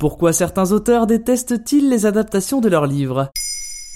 Pourquoi certains auteurs détestent-ils les adaptations de leurs livres?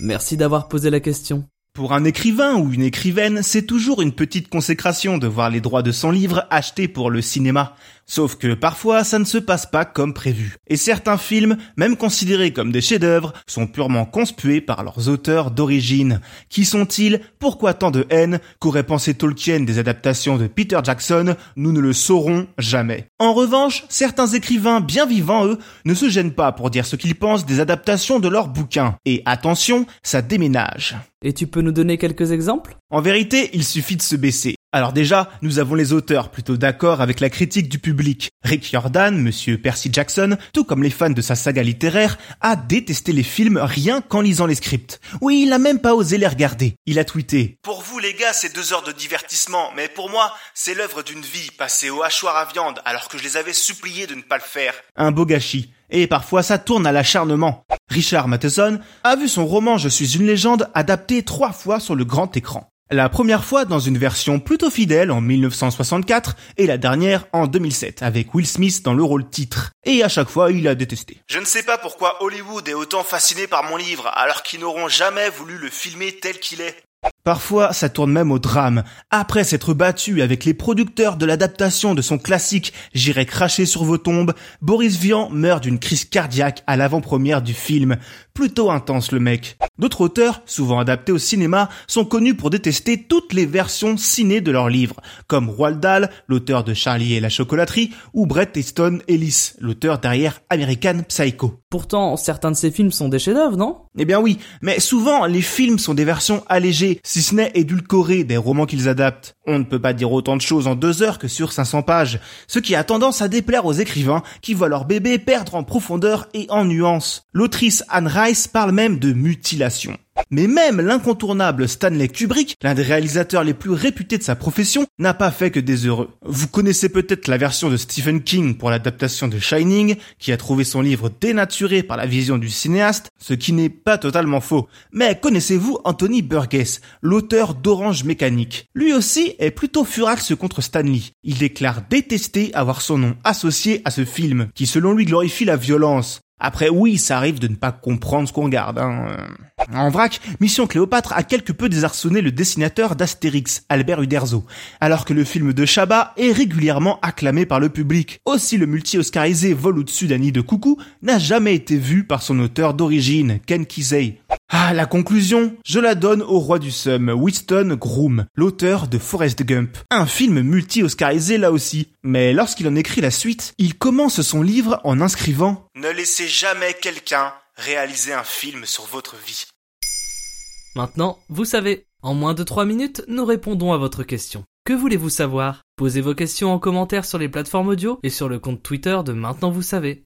Merci d'avoir posé la question. Pour un écrivain ou une écrivaine, c'est toujours une petite consécration de voir les droits de son livre achetés pour le cinéma. Sauf que parfois, ça ne se passe pas comme prévu. Et certains films, même considérés comme des chefs-d'œuvre, sont purement conspués par leurs auteurs d'origine. Qui sont-ils? Pourquoi tant de haine? Qu'aurait pensé Tolkien des adaptations de Peter Jackson? Nous ne le saurons jamais. En revanche, certains écrivains bien vivants, eux, ne se gênent pas pour dire ce qu'ils pensent des adaptations de leurs bouquins. Et attention, ça déménage. Et tu peux nous donner quelques exemples? En vérité, il suffit de se baisser. Alors déjà, nous avons les auteurs plutôt d'accord avec la critique du public. Rick Jordan, monsieur Percy Jackson, tout comme les fans de sa saga littéraire, a détesté les films rien qu'en lisant les scripts. Oui, il a même pas osé les regarder. Il a tweeté Pour vous les gars, c'est deux heures de divertissement, mais pour moi, c'est l'œuvre d'une vie passée au hachoir à viande alors que je les avais suppliés de ne pas le faire. Un beau gâchis. Et parfois ça tourne à l'acharnement. Richard Matheson a vu son roman Je suis une légende adapté trois fois sur le grand écran. La première fois dans une version plutôt fidèle en 1964 et la dernière en 2007 avec Will Smith dans le rôle titre. Et à chaque fois, il a détesté. Je ne sais pas pourquoi Hollywood est autant fasciné par mon livre alors qu'ils n'auront jamais voulu le filmer tel qu'il est. Parfois, ça tourne même au drame. Après s'être battu avec les producteurs de l'adaptation de son classique J'irai cracher sur vos tombes, Boris Vian meurt d'une crise cardiaque à l'avant-première du film. Plutôt intense le mec. D'autres auteurs, souvent adaptés au cinéma, sont connus pour détester toutes les versions ciné de leurs livres, comme Roald Dahl, l'auteur de Charlie et la chocolaterie, ou Bret Easton Ellis, l'auteur derrière American Psycho. Pourtant, certains de ces films sont des chefs-d'œuvre, non? Eh bien oui, mais souvent les films sont des versions allégées, si ce n'est édulcorées des romans qu'ils adaptent. On ne peut pas dire autant de choses en deux heures que sur 500 pages, ce qui a tendance à déplaire aux écrivains qui voient leur bébé perdre en profondeur et en nuances. L'autrice Anne Rice parle même de mutilation. Mais même l'incontournable Stanley Kubrick, l'un des réalisateurs les plus réputés de sa profession, n'a pas fait que des heureux. Vous connaissez peut-être la version de Stephen King pour l'adaptation de Shining, qui a trouvé son livre dénaturé par la vision du cinéaste, ce qui n'est pas totalement faux. Mais connaissez-vous Anthony Burgess, l'auteur d'Orange Mécanique? Lui aussi est plutôt furax contre Stanley. Il déclare détester avoir son nom associé à ce film, qui selon lui glorifie la violence. Après, oui, ça arrive de ne pas comprendre ce qu'on regarde. Hein. En vrac, Mission Cléopâtre a quelque peu désarçonné le dessinateur d'Astérix, Albert Uderzo, alors que le film de Chabat est régulièrement acclamé par le public. Aussi, le multi-oscarisé Vol au-dessus de coucou n'a jamais été vu par son auteur d'origine, Ken Kesey. Ah, la conclusion, je la donne au roi du Somme, Winston Groom, l'auteur de Forrest Gump. Un film multi-oscarisé là aussi. Mais lorsqu'il en écrit la suite, il commence son livre en inscrivant Ne laissez jamais quelqu'un réaliser un film sur votre vie. Maintenant, vous savez. En moins de 3 minutes, nous répondons à votre question. Que voulez-vous savoir? Posez vos questions en commentaire sur les plateformes audio et sur le compte Twitter de Maintenant vous savez.